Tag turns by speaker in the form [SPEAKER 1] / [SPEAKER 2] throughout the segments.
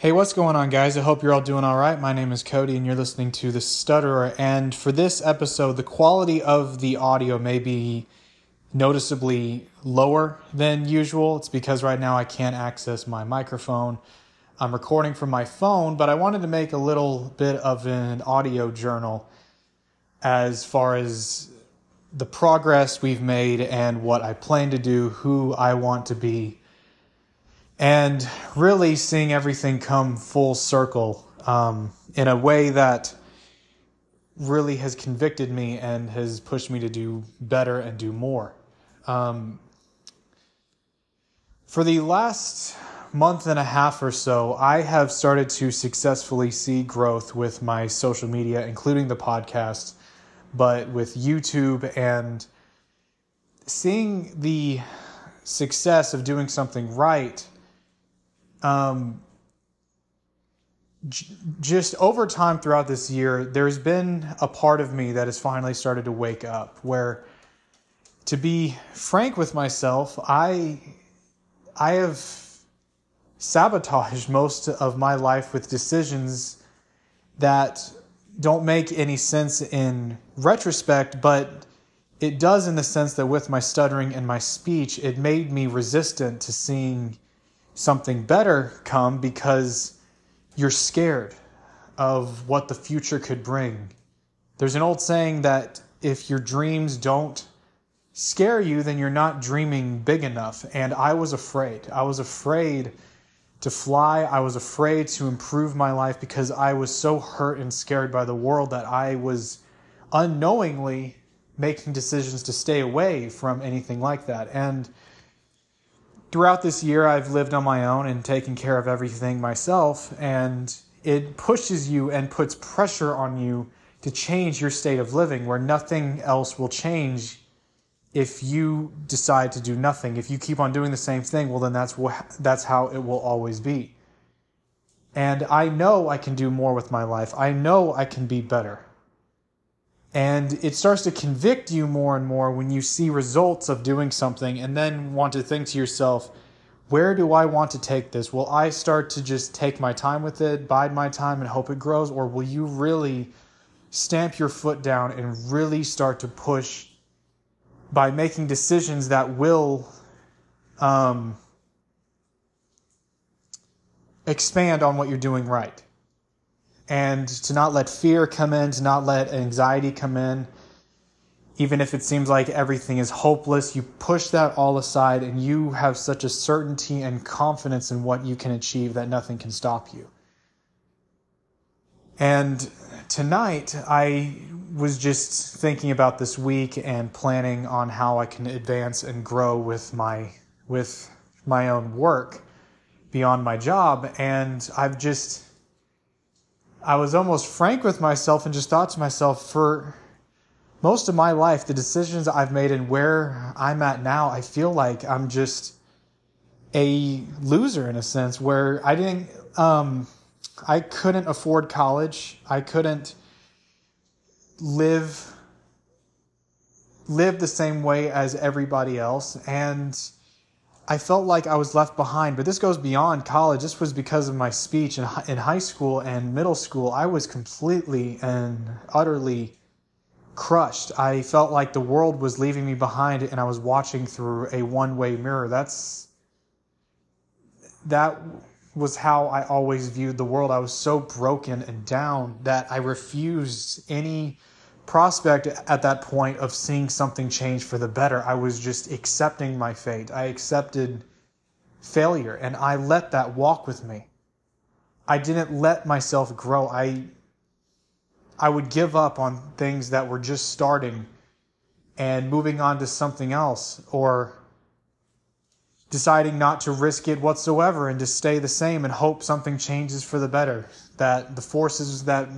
[SPEAKER 1] Hey, what's going on, guys? I hope you're all doing all right. My name is Cody, and you're listening to The Stutterer. And for this episode, the quality of the audio may be noticeably lower than usual. It's because right now I can't access my microphone. I'm recording from my phone, but I wanted to make a little bit of an audio journal as far as the progress we've made and what I plan to do, who I want to be and really seeing everything come full circle um, in a way that really has convicted me and has pushed me to do better and do more. Um, for the last month and a half or so, I have started to successfully see growth with my social media, including the podcast, but with YouTube and seeing the success of doing something right um, j- just over time throughout this year, there's been a part of me that has finally started to wake up. Where, to be frank with myself, I I have sabotaged most of my life with decisions that don't make any sense in retrospect, but it does in the sense that with my stuttering and my speech, it made me resistant to seeing something better come because you're scared of what the future could bring. There's an old saying that if your dreams don't scare you, then you're not dreaming big enough. And I was afraid. I was afraid to fly. I was afraid to improve my life because I was so hurt and scared by the world that I was unknowingly making decisions to stay away from anything like that. And throughout this year, I've lived on my own and taken care of everything myself, and it pushes you and puts pressure on you to change your state of living where nothing else will change if you decide to do nothing. If you keep on doing the same thing, well, then that's, wh- that's how it will always be. And I know I can do more with my life. I know I can be better. And it starts to convict you more and more when you see results of doing something and then want to think to yourself, where do I want to take this? Will I start to just take my time with it, bide my time, and hope it grows? Or will you really stamp your foot down and really start to push by making decisions that will um, expand on what you're doing right? And to not let fear come in, to not let anxiety come in. Even if it seems like everything is hopeless, you push that all aside and you have such a certainty and confidence in what you can achieve that nothing can stop you. And tonight, I was just thinking about this week and planning on how I can advance and grow with my with my own work beyond my job and I've just I was almost frank with myself and just thought to myself, for most of my life, the decisions I've made and where I'm at now, I feel like I'm just a loser in a sense where I didn't, um, I couldn't afford college. I couldn't live live the same way as everybody else and I felt like I was left behind, but this goes beyond college. This was because of my speech in, in high school and middle school. I was completely and utterly crushed. I felt like the world was leaving me behind and I was watching through a one way mirror. That's that was how I always viewed the world. I was so broken and down that I refused any prospect at that point of seeing something change for the better. I was just accepting my fate. I accepted failure and I let that walk with me. I didn't let myself grow. I I would give up on things that were just starting and moving on to something else or deciding not to risk it whatsoever and to stay the same and hope something changes for the better. That the forces that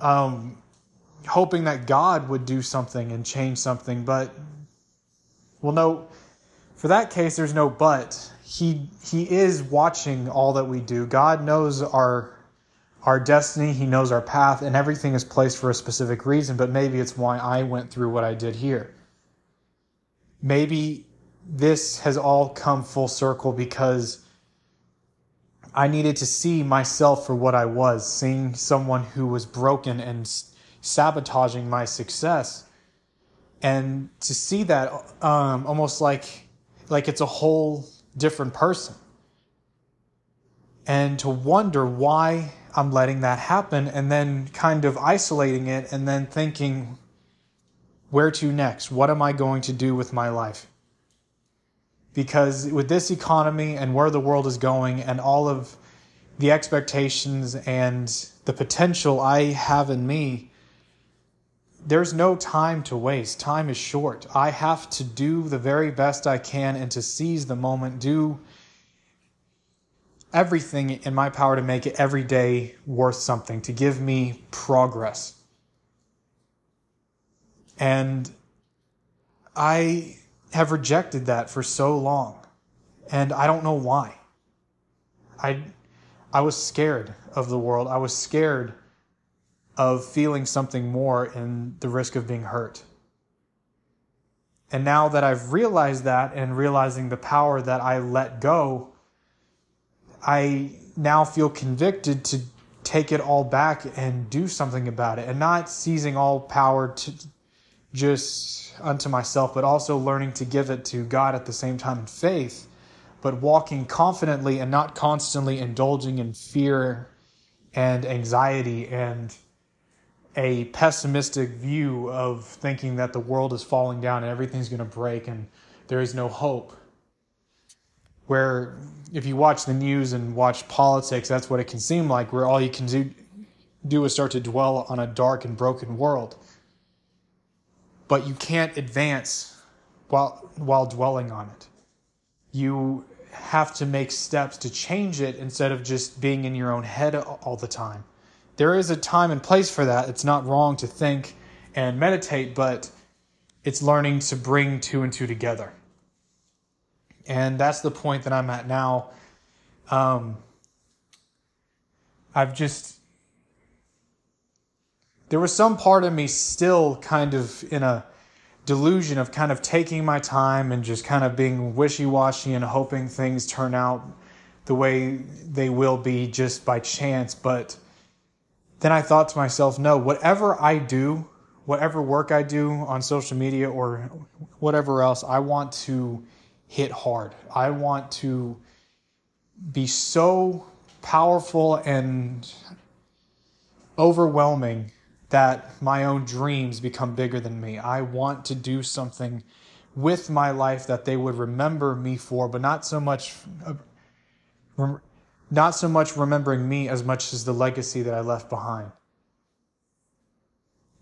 [SPEAKER 1] um, hoping that God would do something and change something. But, well, no, for that case, there's no but. He, he is watching all that we do. God knows our, our destiny, He knows our path, and everything is placed for a specific reason. But maybe it's why I went through what I did here. Maybe this has all come full circle because I needed to see myself for what I was, seeing someone who was broken and sabotaging my success. And to see that um, almost like like it's a whole different person. And to wonder why I'm letting that happen and then kind of isolating it and then thinking, where to next? What am I going to do with my life? Because with this economy and where the world is going and all of the expectations and the potential I have in me, there's no time to waste. Time is short. I have to do the very best I can and to seize the moment, do everything in my power to make it every day worth something, to give me progress. And I have rejected that for so long, and I don't know why. I, I was scared of the world. I was scared of feeling something more and the risk of being hurt. And now that I've realized that and realizing the power that I let go, I now feel convicted to take it all back and do something about it and not seizing all power to just unto myself, but also learning to give it to God at the same time in faith, but walking confidently and not constantly indulging in fear and anxiety and a pessimistic view of thinking that the world is falling down and everything's going to break and there is no hope. Where, if you watch the news and watch politics, that's what it can seem like, where all you can do, do is start to dwell on a dark and broken world. But you can't advance while, while dwelling on it. You have to make steps to change it instead of just being in your own head all the time there is a time and place for that. It's not wrong to think and meditate, but it's learning to bring two and two together. And that's the point that I'm at now. Um, I've just, there was some part of me still kind of in a delusion of kind of taking my time and just kind of being wishy washy and hoping things turn out the way they will be just by chance. But then I thought to myself, no, whatever I do, whatever work I do on social media or whatever else, I want to hit hard. I want to be so powerful and overwhelming that my own dreams become bigger than me. I want to do something with my life that they would remember me for, but not so much uh, not so much remembering me as much as the legacy that I left behind.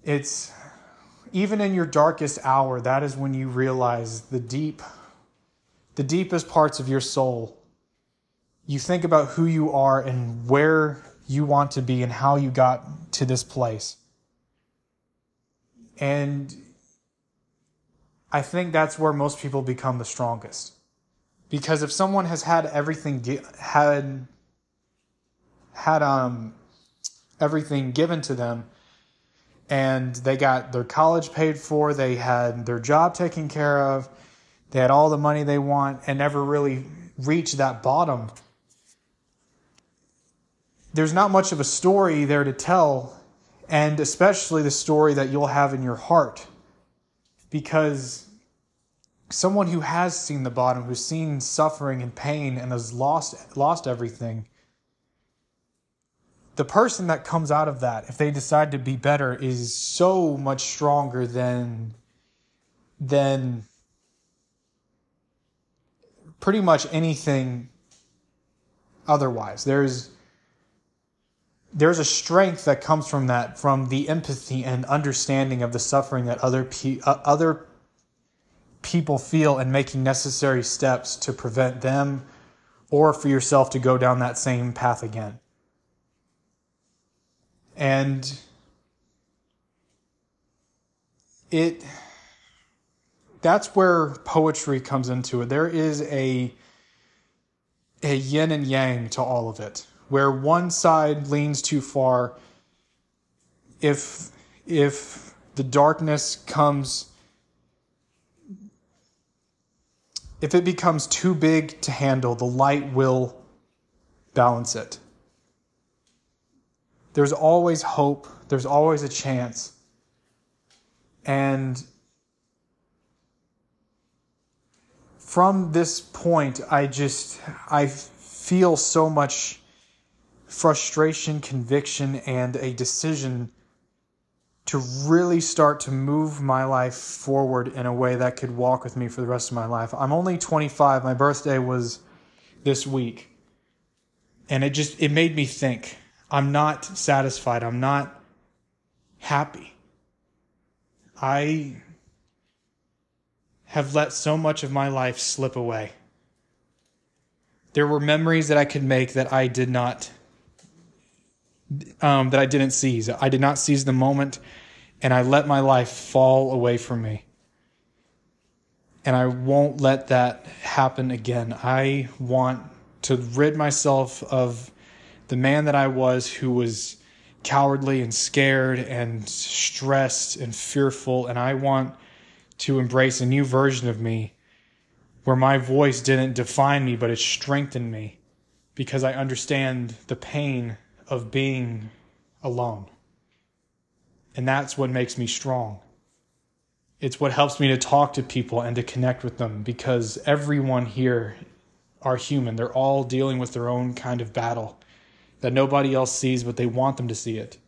[SPEAKER 1] It's even in your darkest hour, that is when you realize the deep, the deepest parts of your soul. You think about who you are and where you want to be and how you got to this place. And I think that's where most people become the strongest. Because if someone has had everything, had had um, everything given to them and they got their college paid for, they had their job taken care of, they had all the money they want, and never really reached that bottom. There's not much of a story there to tell, and especially the story that you'll have in your heart. Because someone who has seen the bottom, who's seen suffering and pain and has lost lost everything, the person that comes out of that, if they decide to be better, is so much stronger than than pretty much anything otherwise. There's there's a strength that comes from that, from the empathy and understanding of the suffering that other pe- uh, other people feel, and making necessary steps to prevent them or for yourself to go down that same path again. And it that's where poetry comes into it. There is a a yin and yang to all of it, where one side leans too far. If if the darkness comes if it becomes too big to handle, the light will balance it. There's always hope, there's always a chance. And from this point, I just, I feel so much frustration, conviction, and a decision to really start to move my life forward in a way that could walk with me for the rest of my life. I'm only 25. My birthday was this week. And it just it made me think. I'm not satisfied. I'm not happy. I have let so much of my life slip away. There were memories that I could make that I did not um, that I didn't seize. I did not seize the moment, and I let my life fall away from me. And I won't let that happen again. I want to rid myself of the man that I was who was cowardly and scared and stressed and fearful. And I want to embrace a new version of me where my voice didn't define me, but it strengthened me because I understand the pain of being alone. And that's what makes me strong. It's what helps me to talk to people and to connect with them because everyone here are human. They're all dealing with their own kind of battle that nobody else sees, but they want them to see it,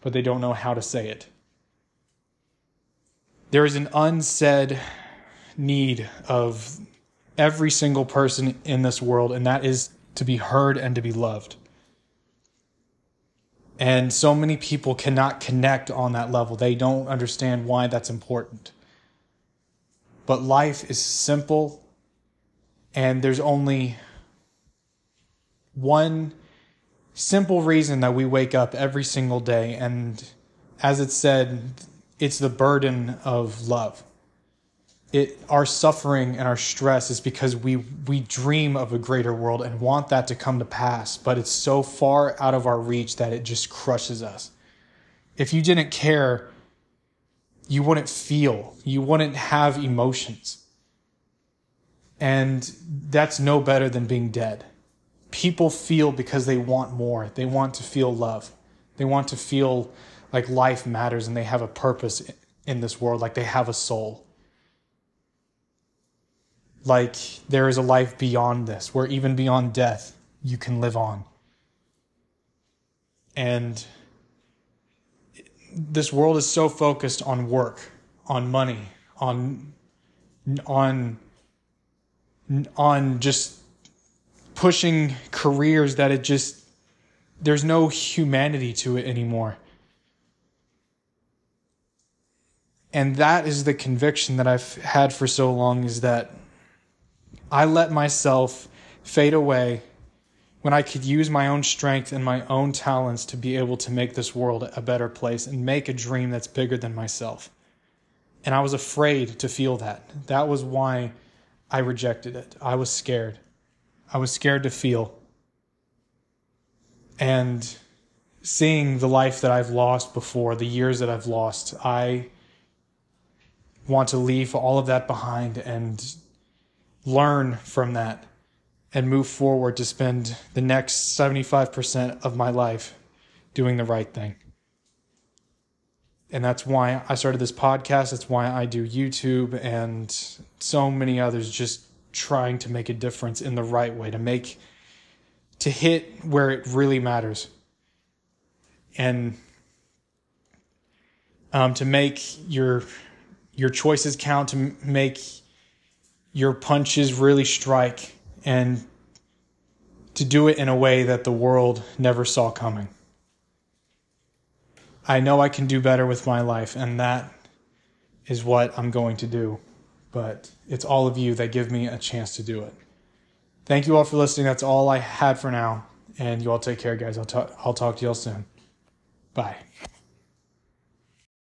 [SPEAKER 1] but they don't know how to say it. There is an unsaid need of every single person in this world, and that is to be heard and to be loved. And so many people cannot connect on that level. They don't understand why that's important. But life is simple, and there's only one simple reason that we wake up every single day. And as it said, it's the burden of love it our suffering and our stress is because we we dream of a greater world and want that to come to pass but it's so far out of our reach that it just crushes us. If you didn't care you wouldn't feel you wouldn't have emotions. And that's no better than being dead. People feel because they want more. They want to feel love. They want to feel like life matters and they have a purpose in this world like they have a soul like there is a life beyond this, where even beyond death, you can live on. And this world is so focused on work, on money, on on on just pushing careers that it just there's no humanity to it anymore. And that is the conviction that I've had for so long is that I let myself fade away when I could use my own strength and my own talents to be able to make this world a better place and make a dream that's bigger than myself. And I was afraid to feel that. That was why I rejected it. I was scared. I was scared to feel. And seeing the life that I've lost before, the years that I've lost, I want to leave all of that behind and learn from that and move forward to spend the next 75% of my life doing the right thing. And that's why I started this podcast. That's why I do YouTube and so many others, just trying to make a difference in the right way, to make, to hit where it really matters. And um, to make your your choices count, to make your punches really strike and to do it in a way that the world never saw coming. I know I can do better with my life, and that is what I'm going to do. But it's all of you that give me a chance to do it. Thank you all for listening. That's all I had for now. And you all take care, guys. I'll, talk. I'll talk to you all soon. Bye.